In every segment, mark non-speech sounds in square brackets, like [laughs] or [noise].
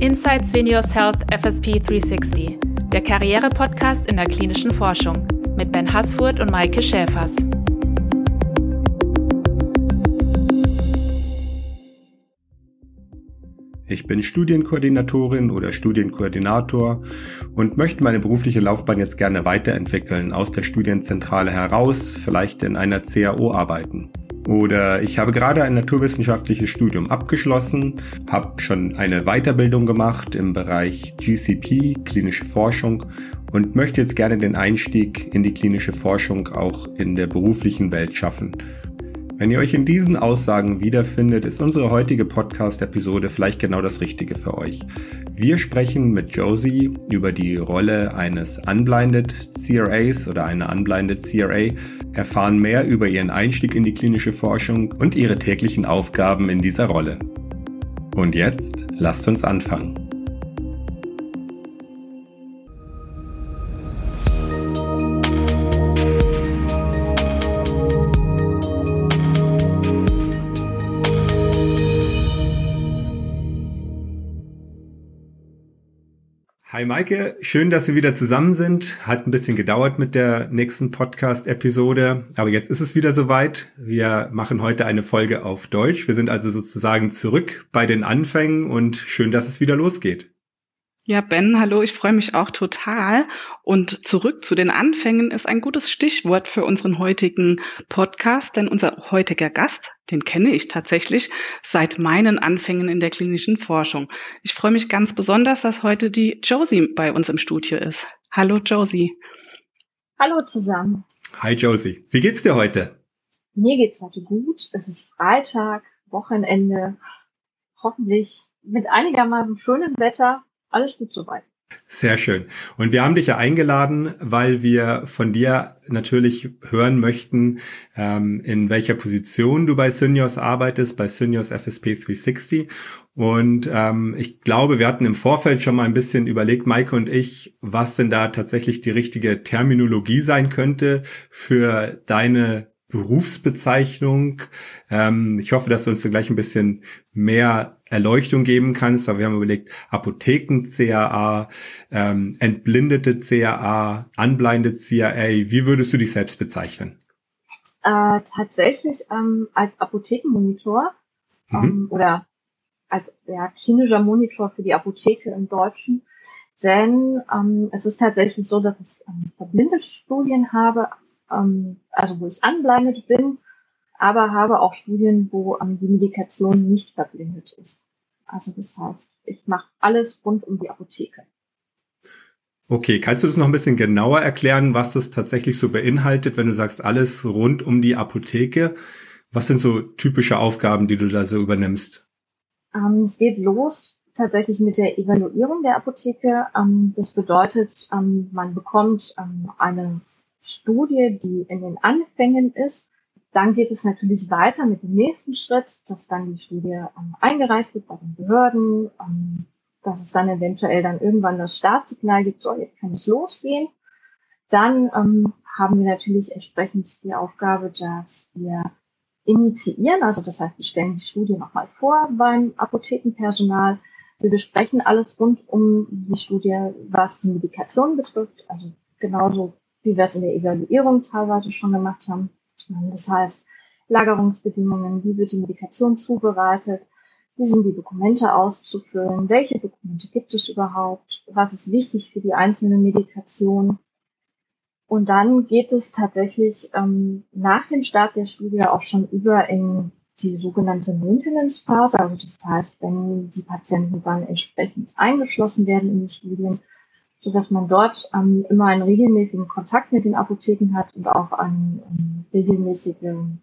Inside Seniors Health FSP 360, der Karriere-Podcast in der klinischen Forschung mit Ben Hasfurt und Maike Schäfers. Ich bin Studienkoordinatorin oder Studienkoordinator und möchte meine berufliche Laufbahn jetzt gerne weiterentwickeln, aus der Studienzentrale heraus, vielleicht in einer CAO arbeiten. Oder ich habe gerade ein naturwissenschaftliches Studium abgeschlossen, habe schon eine Weiterbildung gemacht im Bereich GCP, klinische Forschung und möchte jetzt gerne den Einstieg in die klinische Forschung auch in der beruflichen Welt schaffen. Wenn ihr euch in diesen Aussagen wiederfindet, ist unsere heutige Podcast-Episode vielleicht genau das Richtige für euch. Wir sprechen mit Josie über die Rolle eines Unblinded CRAs oder einer Unblinded CRA, erfahren mehr über ihren Einstieg in die klinische Forschung und ihre täglichen Aufgaben in dieser Rolle. Und jetzt lasst uns anfangen. Hi Maike, schön, dass wir wieder zusammen sind. Hat ein bisschen gedauert mit der nächsten Podcast-Episode, aber jetzt ist es wieder soweit. Wir machen heute eine Folge auf Deutsch. Wir sind also sozusagen zurück bei den Anfängen und schön, dass es wieder losgeht. Ja, Ben, hallo, ich freue mich auch total. Und zurück zu den Anfängen ist ein gutes Stichwort für unseren heutigen Podcast, denn unser heutiger Gast, den kenne ich tatsächlich seit meinen Anfängen in der klinischen Forschung. Ich freue mich ganz besonders, dass heute die Josie bei uns im Studio ist. Hallo, Josie. Hallo zusammen. Hi, Josie. Wie geht's dir heute? Mir geht's heute gut. Es ist Freitag, Wochenende. Hoffentlich mit einigermaßen schönem Wetter alles gut soweit. Sehr schön. Und wir haben dich ja eingeladen, weil wir von dir natürlich hören möchten, ähm, in welcher Position du bei Synios arbeitest, bei Synios FSP 360. Und ähm, ich glaube, wir hatten im Vorfeld schon mal ein bisschen überlegt, Maike und ich, was denn da tatsächlich die richtige Terminologie sein könnte für deine Berufsbezeichnung. Ähm, ich hoffe, dass du uns da gleich ein bisschen mehr Erleuchtung geben kannst. Aber wir haben überlegt, Apotheken-CAA, ähm, entblindete CAA, unblinded CAA. Wie würdest du dich selbst bezeichnen? Äh, tatsächlich ähm, als Apothekenmonitor mhm. ähm, oder als ja, klinischer Monitor für die Apotheke im Deutschen. Denn ähm, es ist tatsächlich so, dass ich ähm, verblindete Studien habe, ähm, also wo ich unblinded bin, aber habe auch Studien, wo ähm, die Medikation nicht verblindet ist. Also das heißt, ich mache alles rund um die Apotheke. Okay, kannst du das noch ein bisschen genauer erklären, was das tatsächlich so beinhaltet, wenn du sagst, alles rund um die Apotheke? Was sind so typische Aufgaben, die du da so übernimmst? Ähm, es geht los tatsächlich mit der Evaluierung der Apotheke. Ähm, das bedeutet, ähm, man bekommt ähm, eine Studie, die in den Anfängen ist. Dann geht es natürlich weiter mit dem nächsten Schritt, dass dann die Studie ähm, eingereicht wird bei den Behörden, ähm, dass es dann eventuell dann irgendwann das Startsignal gibt, so jetzt kann es losgehen. Dann ähm, haben wir natürlich entsprechend die Aufgabe, dass wir initiieren, also das heißt, wir stellen die Studie nochmal vor beim Apothekenpersonal. Wir besprechen alles rund um die Studie, was die Medikation betrifft, also genauso wie wir es in der Evaluierung teilweise schon gemacht haben. Das heißt, Lagerungsbedingungen, wie wird die Medikation zubereitet, wie sind die Dokumente auszufüllen, welche Dokumente gibt es überhaupt, was ist wichtig für die einzelne Medikation. Und dann geht es tatsächlich ähm, nach dem Start der Studie auch schon über in die sogenannte Maintenance-Phase. Also das heißt, wenn die Patienten dann entsprechend eingeschlossen werden in die Studien, so dass man dort ähm, immer einen regelmäßigen Kontakt mit den Apotheken hat und auch einen, einen regelmäßigen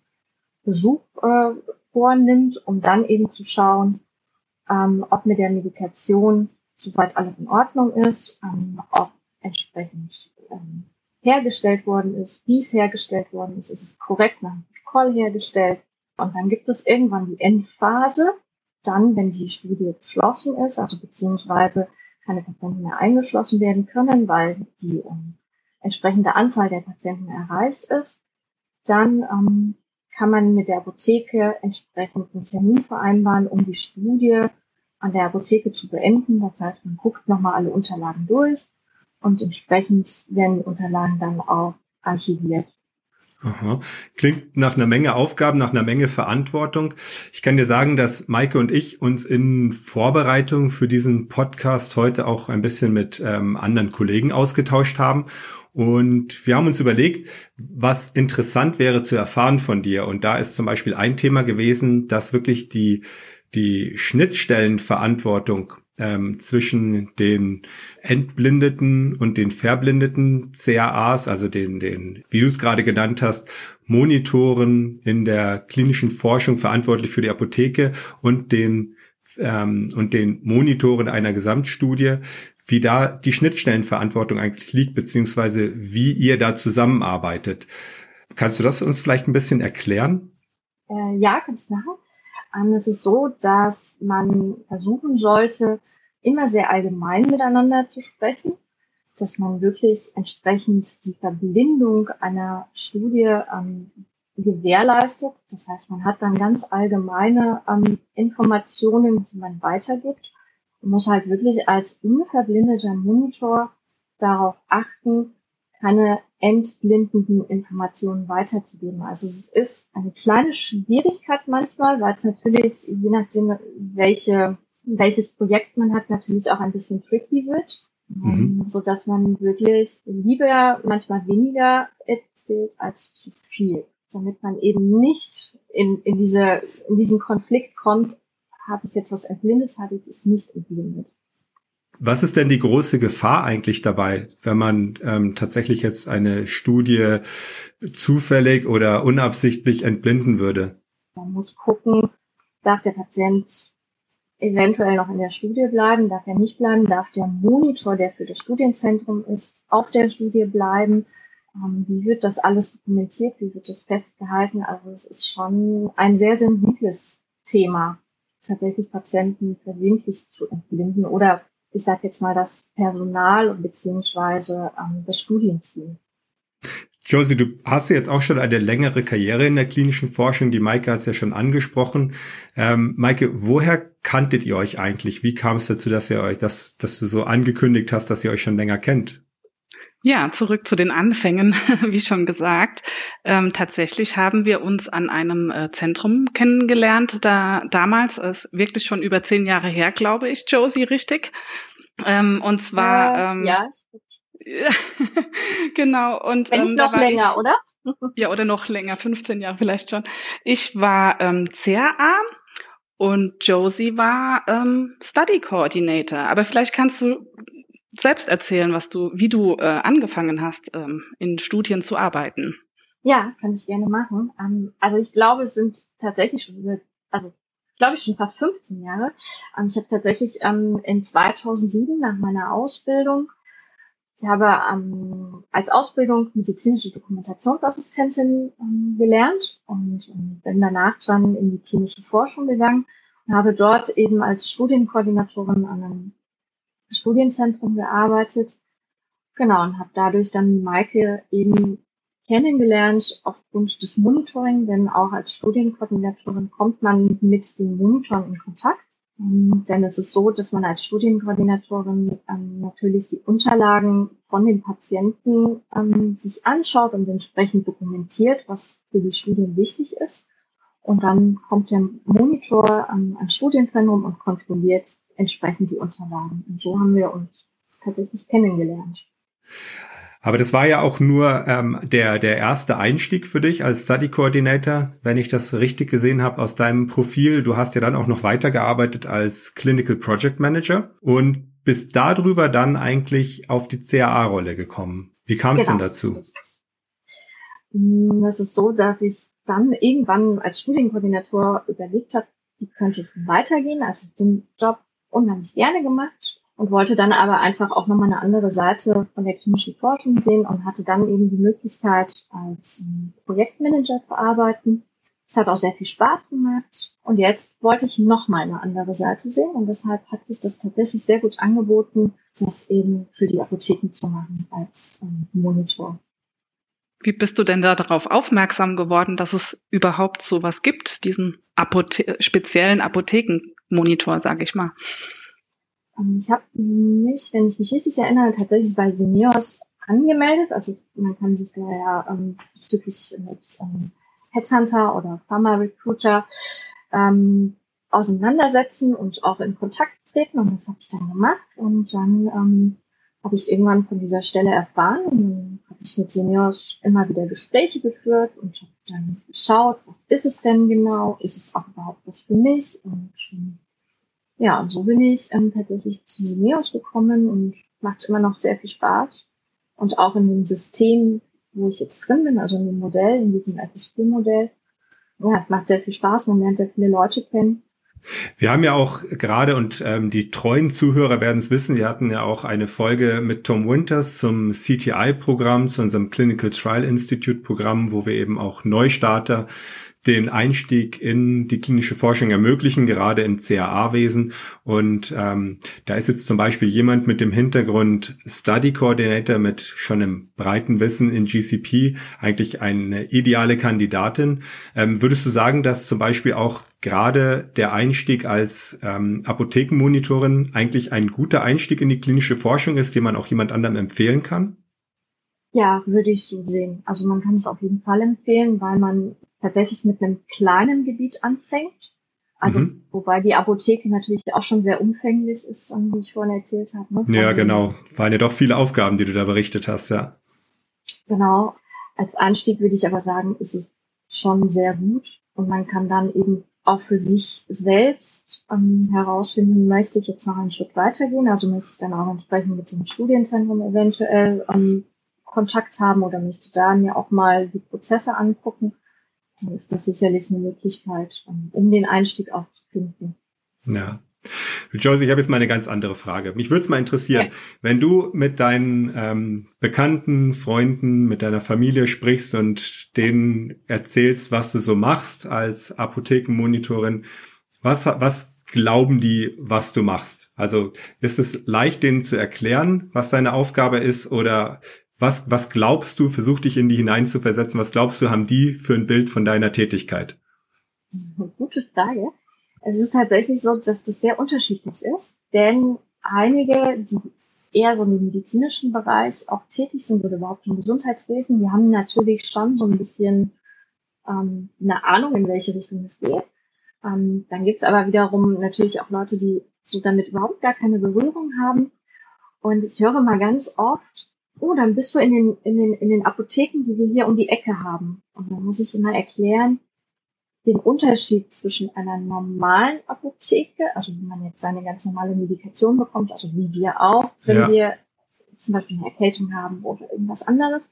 Besuch äh, vornimmt, um dann eben zu schauen, ähm, ob mit der Medikation soweit alles in Ordnung ist, ähm, ob entsprechend ähm, hergestellt worden ist, wie es hergestellt worden ist, ist es korrekt nach dem Protokoll hergestellt. Und dann gibt es irgendwann die Endphase, dann, wenn die Studie geschlossen ist, also beziehungsweise keine Patienten mehr eingeschlossen werden können, weil die ähm, entsprechende Anzahl der Patienten erreicht ist, dann ähm, kann man mit der Apotheke entsprechend einen Termin vereinbaren, um die Studie an der Apotheke zu beenden. Das heißt, man guckt nochmal alle Unterlagen durch und entsprechend werden die Unterlagen dann auch archiviert. Aha. Klingt nach einer Menge Aufgaben, nach einer Menge Verantwortung. Ich kann dir sagen, dass Maike und ich uns in Vorbereitung für diesen Podcast heute auch ein bisschen mit ähm, anderen Kollegen ausgetauscht haben. Und wir haben uns überlegt, was interessant wäre zu erfahren von dir. Und da ist zum Beispiel ein Thema gewesen, dass wirklich die, die Schnittstellenverantwortung ähm, zwischen den entblindeten und den verblindeten CAAs, also den, den, wie du es gerade genannt hast, Monitoren in der klinischen Forschung verantwortlich für die Apotheke und den ähm, und den Monitoren einer Gesamtstudie, wie da die Schnittstellenverantwortung eigentlich liegt, beziehungsweise wie ihr da zusammenarbeitet. Kannst du das uns vielleicht ein bisschen erklären? Äh, ja, kann ich machen. Es ist so, dass man versuchen sollte, immer sehr allgemein miteinander zu sprechen, dass man wirklich entsprechend die Verblindung einer Studie ähm, gewährleistet. Das heißt, man hat dann ganz allgemeine ähm, Informationen, die man weitergibt und muss halt wirklich als unverblindeter Monitor darauf achten, keine entblindenden Informationen weiterzugeben. Also es ist eine kleine Schwierigkeit manchmal, weil es natürlich, je nachdem, welche, welches Projekt man hat, natürlich auch ein bisschen tricky wird. Mhm. so dass man wirklich lieber manchmal weniger erzählt als zu viel, damit man eben nicht in, in diese in diesen Konflikt kommt. Habe ich jetzt was entblindet, habe ich es nicht entblindet. Was ist denn die große Gefahr eigentlich dabei, wenn man ähm, tatsächlich jetzt eine Studie zufällig oder unabsichtlich entblinden würde? Man muss gucken, darf der Patient eventuell noch in der Studie bleiben, darf er nicht bleiben, darf der Monitor, der für das Studienzentrum ist, auf der Studie bleiben. Ähm, wie wird das alles dokumentiert? Wie wird das festgehalten? Also es ist schon ein sehr sensibles Thema, tatsächlich Patienten versehentlich zu entblinden oder ich sage jetzt mal, das Personal beziehungsweise ähm, das Studienteam. Josie, du hast jetzt auch schon eine längere Karriere in der klinischen Forschung. Die Maike hat es ja schon angesprochen. Ähm, Maike, woher kanntet ihr euch eigentlich? Wie kam es dazu, dass ihr euch, dass, dass du so angekündigt hast, dass ihr euch schon länger kennt? Ja, zurück zu den Anfängen, [laughs] wie schon gesagt. Ähm, tatsächlich haben wir uns an einem äh, Zentrum kennengelernt, da damals, ist wirklich schon über zehn Jahre her, glaube ich, Josie, richtig? Ähm, und zwar. Äh, ähm, ja. [laughs] genau. Und, Wenn ähm, noch länger, ich, oder? [laughs] ja, oder noch länger, 15 Jahre vielleicht schon. Ich war ähm, CRA und Josie war ähm, Study Coordinator. Aber vielleicht kannst du selbst erzählen, was du, wie du äh, angefangen hast, ähm, in Studien zu arbeiten. Ja, kann ich gerne machen. Ähm, also ich glaube, es sind tatsächlich schon, also glaube ich schon fast 15 Jahre. Ähm, ich habe tatsächlich ähm, in 2007 nach meiner Ausbildung, ich habe ähm, als Ausbildung medizinische Dokumentationsassistentin ähm, gelernt und, und bin danach dann in die klinische Forschung gegangen und habe dort eben als Studienkoordinatorin an einem Studienzentrum gearbeitet. Genau, und habe dadurch dann Maike eben kennengelernt aufgrund des Monitoring, denn auch als Studienkoordinatorin kommt man mit den Monitoren in Kontakt. Ähm, denn es ist so, dass man als Studienkoordinatorin ähm, natürlich die Unterlagen von den Patienten ähm, sich anschaut und entsprechend dokumentiert, was für die Studien wichtig ist. Und dann kommt der Monitor ähm, ans Studienzentrum und kontrolliert entsprechend die Unterlagen. Und so haben wir uns tatsächlich kennengelernt. Aber das war ja auch nur ähm, der, der erste Einstieg für dich als Study Coordinator, wenn ich das richtig gesehen habe aus deinem Profil. Du hast ja dann auch noch weitergearbeitet als Clinical Project Manager und bist darüber dann eigentlich auf die CAA-Rolle gekommen. Wie kam es genau. denn dazu? Mm, das ist so, dass ich dann irgendwann als Studienkoordinator überlegt habe, wie könnte es weitergehen. Also den Job unheimlich gerne gemacht und wollte dann aber einfach auch nochmal eine andere Seite von der klinischen Forschung sehen und hatte dann eben die Möglichkeit, als Projektmanager zu arbeiten. Es hat auch sehr viel Spaß gemacht. Und jetzt wollte ich nochmal eine andere Seite sehen und deshalb hat sich das tatsächlich sehr gut angeboten, das eben für die Apotheken zu machen als ähm, Monitor. Wie bist du denn da darauf aufmerksam geworden, dass es überhaupt sowas gibt, diesen Apothe speziellen Apotheken Monitor, sage ich mal. Ähm, ich habe mich, wenn ich mich richtig erinnere, tatsächlich bei Seniors angemeldet. Also man kann sich da ja ähm, bezüglich mit ähm, Headhunter oder Pharma Recruiter ähm, auseinandersetzen und auch in Kontakt treten. Und das habe ich dann gemacht. Und dann ähm, habe ich irgendwann von dieser Stelle erfahren. Und dann habe ich mit Seniors immer wieder Gespräche geführt und habe dann geschaut, was ist es denn genau? Ist es auch überhaupt was für mich? Und ähm, ja, so bin ich ähm, tatsächlich zu Seniors gekommen und macht immer noch sehr viel Spaß. Und auch in dem System, wo ich jetzt drin bin, also in dem Modell, in diesem FSP-Modell, ja, es macht sehr viel Spaß, man lernt sehr viele Leute kennen. Wir haben ja auch gerade, und ähm, die treuen Zuhörer werden es wissen, wir hatten ja auch eine Folge mit Tom Winters zum CTI-Programm, zu unserem Clinical Trial Institute-Programm, wo wir eben auch Neustarter den Einstieg in die klinische Forschung ermöglichen, gerade im CAA-Wesen. Und ähm, da ist jetzt zum Beispiel jemand mit dem Hintergrund Study Coordinator mit schon einem breiten Wissen in GCP eigentlich eine ideale Kandidatin. Ähm, würdest du sagen, dass zum Beispiel auch gerade der Einstieg als ähm, Apothekenmonitorin eigentlich ein guter Einstieg in die klinische Forschung ist, den man auch jemand anderem empfehlen kann? Ja, würde ich so sehen. Also man kann es auf jeden Fall empfehlen, weil man tatsächlich mit einem kleinen Gebiet anfängt. Also, mhm. wobei die Apotheke natürlich auch schon sehr umfänglich ist, wie ich vorhin erzählt habe. Ne? Ja, genau. Waren ja doch viele Aufgaben, die du da berichtet hast, ja. Genau. Als Einstieg würde ich aber sagen, ist es schon sehr gut und man kann dann eben auch für sich selbst ähm, herausfinden, möchte ich jetzt noch einen Schritt weitergehen, also möchte ich dann auch entsprechend mit dem Studienzentrum eventuell ähm, Kontakt haben oder möchte da mir auch mal die Prozesse angucken dann ist das sicherlich eine Möglichkeit, um den Einstieg auch zu finden. Ja. Joyce, ich habe jetzt mal eine ganz andere Frage. Mich würde es mal interessieren, ja. wenn du mit deinen ähm, Bekannten, Freunden, mit deiner Familie sprichst und denen erzählst, was du so machst als Apothekenmonitorin, was, was glauben die, was du machst? Also ist es leicht, denen zu erklären, was deine Aufgabe ist oder was, was glaubst du, versuch dich in die hineinzuversetzen, was glaubst du, haben die für ein Bild von deiner Tätigkeit? Gute Frage. Es ist tatsächlich so, dass das sehr unterschiedlich ist, denn einige, die eher so im medizinischen Bereich auch tätig sind oder überhaupt im Gesundheitswesen, die haben natürlich schon so ein bisschen ähm, eine Ahnung, in welche Richtung es geht. Ähm, dann gibt's aber wiederum natürlich auch Leute, die so damit überhaupt gar keine Berührung haben. Und ich höre mal ganz oft, oh, dann bist du in den, in den, in den Apotheken, die wir hier um die Ecke haben. Und dann muss ich immer erklären, den Unterschied zwischen einer normalen Apotheke, also wenn man jetzt seine ganz normale Medikation bekommt, also wie wir auch, wenn ja. wir zum Beispiel eine Erkältung haben oder irgendwas anderes,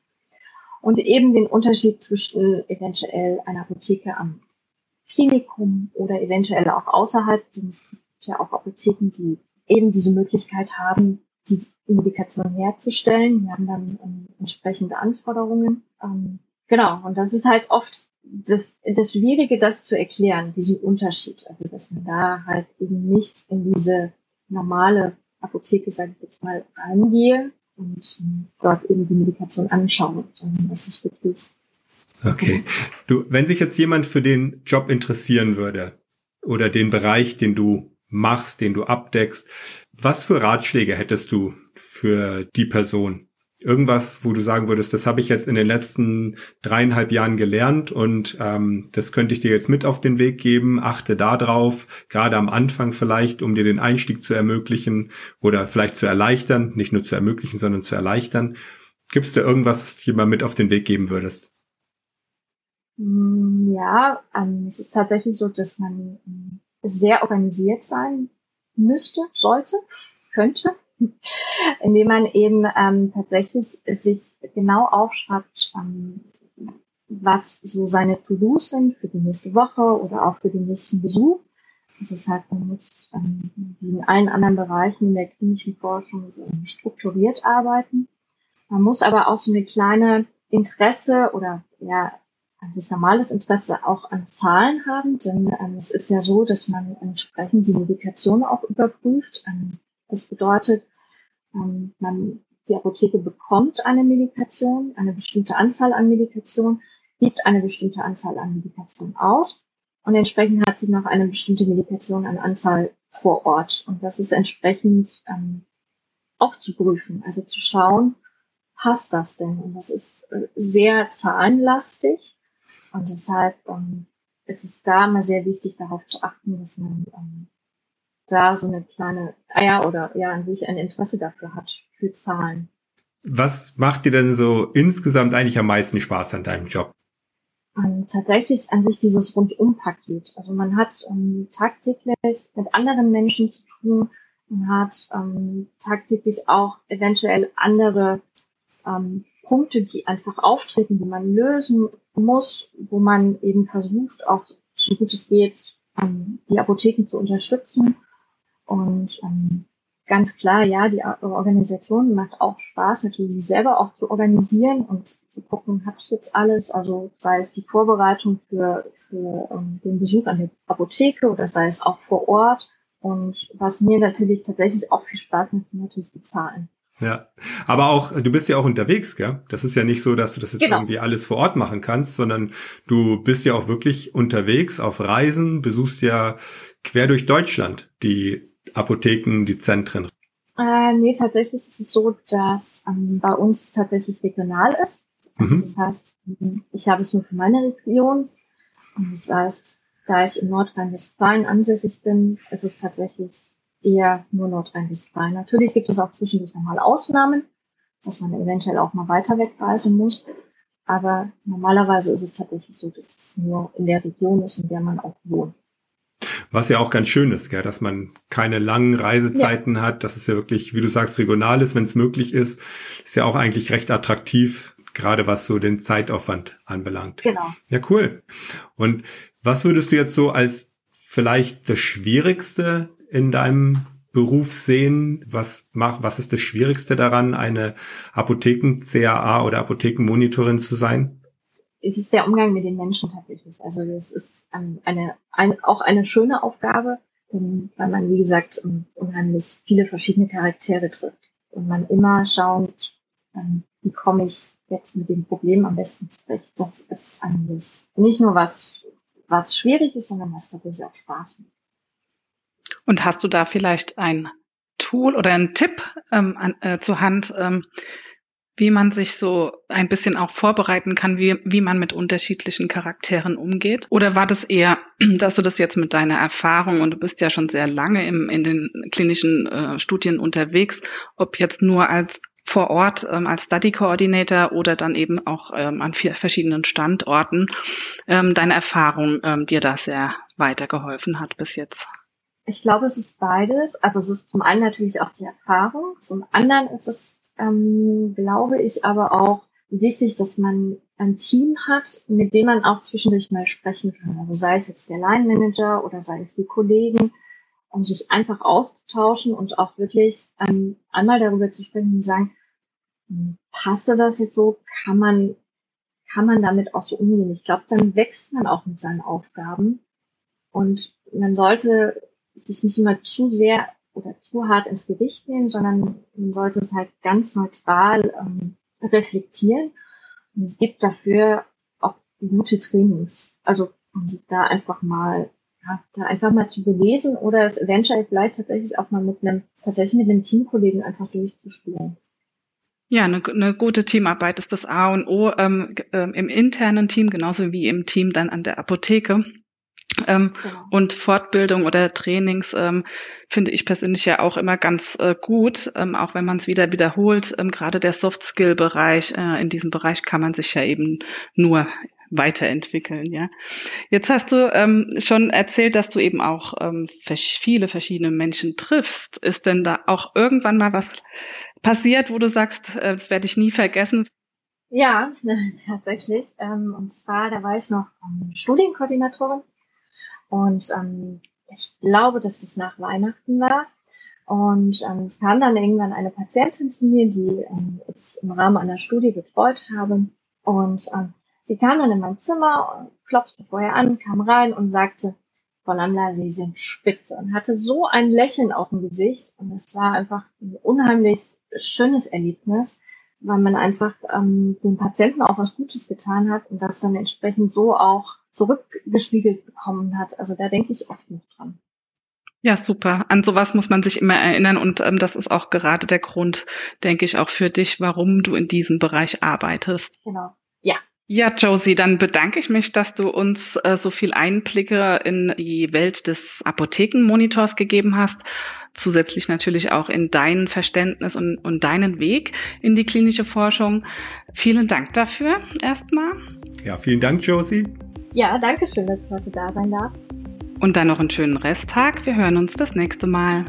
und eben den Unterschied zwischen eventuell einer Apotheke am Klinikum oder eventuell auch außerhalb, denn es gibt ja auch Apotheken, die eben diese Möglichkeit haben, die Indikation herzustellen. Wir haben dann ähm, entsprechende Anforderungen. Ähm, genau, und das ist halt oft das, das Schwierige, das zu erklären, diesen Unterschied. Also, dass man da halt eben nicht in diese normale Apotheke, sage ich jetzt mal, reingehe und ähm, dort eben die Medikation anschaue, sondern das ist wirklich Okay. Du, wenn sich jetzt jemand für den Job interessieren würde oder den Bereich, den du machst, den du abdeckst, was für Ratschläge hättest du für die Person? Irgendwas, wo du sagen würdest, das habe ich jetzt in den letzten dreieinhalb Jahren gelernt und ähm, das könnte ich dir jetzt mit auf den Weg geben. Achte da drauf, gerade am Anfang vielleicht, um dir den Einstieg zu ermöglichen oder vielleicht zu erleichtern, nicht nur zu ermöglichen, sondern zu erleichtern. Gibt es da irgendwas, was du dir mal mit auf den Weg geben würdest? Mm, ja, ähm, es ist tatsächlich so, dass man ähm, sehr organisiert sein müsste, sollte, könnte, [laughs] indem man eben ähm, tatsächlich sich genau aufschreibt, ähm, was so seine To-Dos sind für die nächste Woche oder auch für den nächsten Besuch. Das ist halt, man muss ähm, wie in allen anderen Bereichen der klinischen Forschung ähm, strukturiert arbeiten. Man muss aber auch so eine kleine Interesse oder ja eigentlich normales Interesse auch an Zahlen haben, denn ähm, es ist ja so, dass man entsprechend die Medikation auch überprüft. Ähm, das bedeutet, ähm, man, die Apotheke bekommt eine Medikation, eine bestimmte Anzahl an Medikation, gibt eine bestimmte Anzahl an Medikation aus Und entsprechend hat sie noch eine bestimmte Medikation an Anzahl vor Ort. Und das ist entsprechend ähm, auch zu prüfen, also zu schauen, passt das denn? Und das ist äh, sehr zahlenlastig. Und deshalb ähm, ist es da immer sehr wichtig, darauf zu achten, dass man ähm, da so eine kleine Eier oder ja an sich ein Interesse dafür hat, für Zahlen. Was macht dir denn so insgesamt eigentlich am meisten Spaß an deinem Job? Ähm, tatsächlich an sich dieses Rundumpaket. Also man hat ähm, tagtäglich mit anderen Menschen zu tun, man hat ähm, tagtäglich auch eventuell andere ähm, Punkte, die einfach auftreten, die man lösen muss, wo man eben versucht, auch so gut es geht, ähm, die Apotheken zu unterstützen. Und ähm, ganz klar, ja, die Organisation macht auch Spaß, natürlich sie selber auch zu organisieren und zu gucken, habe ich jetzt alles, also sei es die Vorbereitung für, für ähm, den Besuch an der Apotheke oder sei es auch vor Ort. Und was mir natürlich tatsächlich auch viel Spaß macht, sind natürlich die Zahlen. Ja, aber auch, du bist ja auch unterwegs, gell? Das ist ja nicht so, dass du das jetzt genau. irgendwie alles vor Ort machen kannst, sondern du bist ja auch wirklich unterwegs auf Reisen, besuchst ja quer durch Deutschland die Apotheken, die Zentren. Äh, nee, tatsächlich ist es so, dass ähm, bei uns tatsächlich regional ist. Also mhm. Das heißt, ich habe es nur für meine Region. Und das heißt, da ich in Nordrhein-Westfalen ansässig bin, ist es tatsächlich eher nur Nordrhein-Westfalen. Natürlich gibt es auch zwischendurch nochmal Ausnahmen, dass man eventuell auch mal weiter wegreisen muss. Aber normalerweise ist es tatsächlich so, dass es nur in der Region ist, in der man auch wohnt. Was ja auch ganz schön ist, gell, dass man keine langen Reisezeiten ja. hat, dass es ja wirklich, wie du sagst, regional ist, wenn es möglich ist. Ist ja auch eigentlich recht attraktiv, gerade was so den Zeitaufwand anbelangt. Genau. Ja, cool. Und was würdest du jetzt so als vielleicht das Schwierigste in deinem Beruf sehen? Was macht, was ist das Schwierigste daran, eine Apotheken-CAA oder Apothekenmonitorin zu sein? Es ist der Umgang mit den Menschen tatsächlich. Also das ist eine, eine auch eine schöne Aufgabe, weil man, wie gesagt, unheimlich viele verschiedene Charaktere trifft. Und man immer schaut, ähm, wie komme ich jetzt mit dem Problem am besten zurecht. Das ist eigentlich nicht nur was, was schwierig ist, sondern was tatsächlich auch Spaß macht. Und hast du da vielleicht ein Tool oder einen Tipp ähm, an, äh, zur Hand, ähm, wie man sich so ein bisschen auch vorbereiten kann, wie, wie man mit unterschiedlichen Charakteren umgeht? Oder war das eher, [clears throat] dass du das jetzt mit deiner Erfahrung und du bist ja schon sehr lange im, in den klinischen äh, Studien unterwegs, ob jetzt nur als vor Ort ähm, als Study Coordinator oder dann eben auch ähm, an vier verschiedenen Standorten ähm, deine Erfahrung ähm, dir da sehr weitergeholfen hat bis jetzt? Ich glaube, es ist beides. Also es ist zum einen natürlich auch die Erfahrung, zum anderen ist es, ähm, glaube ich, aber auch wichtig, dass man ein Team hat, mit dem man auch zwischendurch mal sprechen kann. Also sei es jetzt der Line Manager oder sei es die Kollegen, um sich einfach auszutauschen und auch wirklich ähm, einmal darüber zu sprechen und sagen, hm, passte das jetzt so? Kann man, kann man damit auch so umgehen? Ich glaube, dann wächst man auch mit seinen Aufgaben und man sollte sich nicht immer zu sehr oder zu hart ins Gericht nehmen, sondern man sollte es halt ganz neutral ähm, reflektieren. Und es gibt dafür auch gute Trainings. Also um sich da einfach mal, ja, da einfach mal zu belesen oder es eventuell vielleicht tatsächlich auch mal mit einem, tatsächlich mit einem Teamkollegen einfach durchzuspielen. Ja, eine, eine gute Teamarbeit ist das A und O ähm, äh, im internen Team, genauso wie im Team dann an der Apotheke. Ähm, genau. Und Fortbildung oder Trainings ähm, finde ich persönlich ja auch immer ganz äh, gut, ähm, auch wenn man es wieder wiederholt. Ähm, Gerade der Soft-Skill-Bereich, äh, in diesem Bereich kann man sich ja eben nur weiterentwickeln. Ja, jetzt hast du ähm, schon erzählt, dass du eben auch ähm, viele verschiedene Menschen triffst. Ist denn da auch irgendwann mal was passiert, wo du sagst, äh, das werde ich nie vergessen? Ja, [laughs] tatsächlich. Ähm, und zwar, da war ich noch ähm, Studienkoordinatorin und ähm, ich glaube, dass das nach Weihnachten war. Und ähm, es kam dann irgendwann eine Patientin zu mir, die ähm, ich im Rahmen einer Studie betreut habe. Und ähm, sie kam dann in mein Zimmer, klopfte vorher an, kam rein und sagte, Frau Lamla, Sie sind spitze. Und hatte so ein Lächeln auf dem Gesicht. Und es war einfach ein unheimlich schönes Erlebnis, weil man einfach ähm, dem Patienten auch was Gutes getan hat und das dann entsprechend so auch zurückgespiegelt bekommen hat. Also da denke ich oft noch dran. Ja, super. An sowas muss man sich immer erinnern und ähm, das ist auch gerade der Grund, denke ich, auch für dich, warum du in diesem Bereich arbeitest. Genau. Ja. Ja, Josie, dann bedanke ich mich, dass du uns äh, so viel Einblicke in die Welt des Apothekenmonitors gegeben hast. Zusätzlich natürlich auch in dein Verständnis und, und deinen Weg in die klinische Forschung. Vielen Dank dafür erstmal. Ja, vielen Dank, Josie. Ja, danke schön, dass ich heute da sein darf. Und dann noch einen schönen Resttag. Wir hören uns das nächste Mal.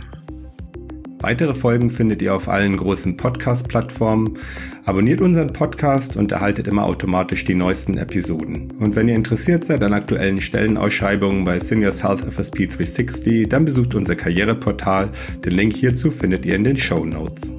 Weitere Folgen findet ihr auf allen großen Podcast-Plattformen. Abonniert unseren Podcast und erhaltet immer automatisch die neuesten Episoden. Und wenn ihr interessiert seid an aktuellen Stellenausschreibungen bei Seniors Health FSP 360, dann besucht unser Karriereportal. Den Link hierzu findet ihr in den Show Notes.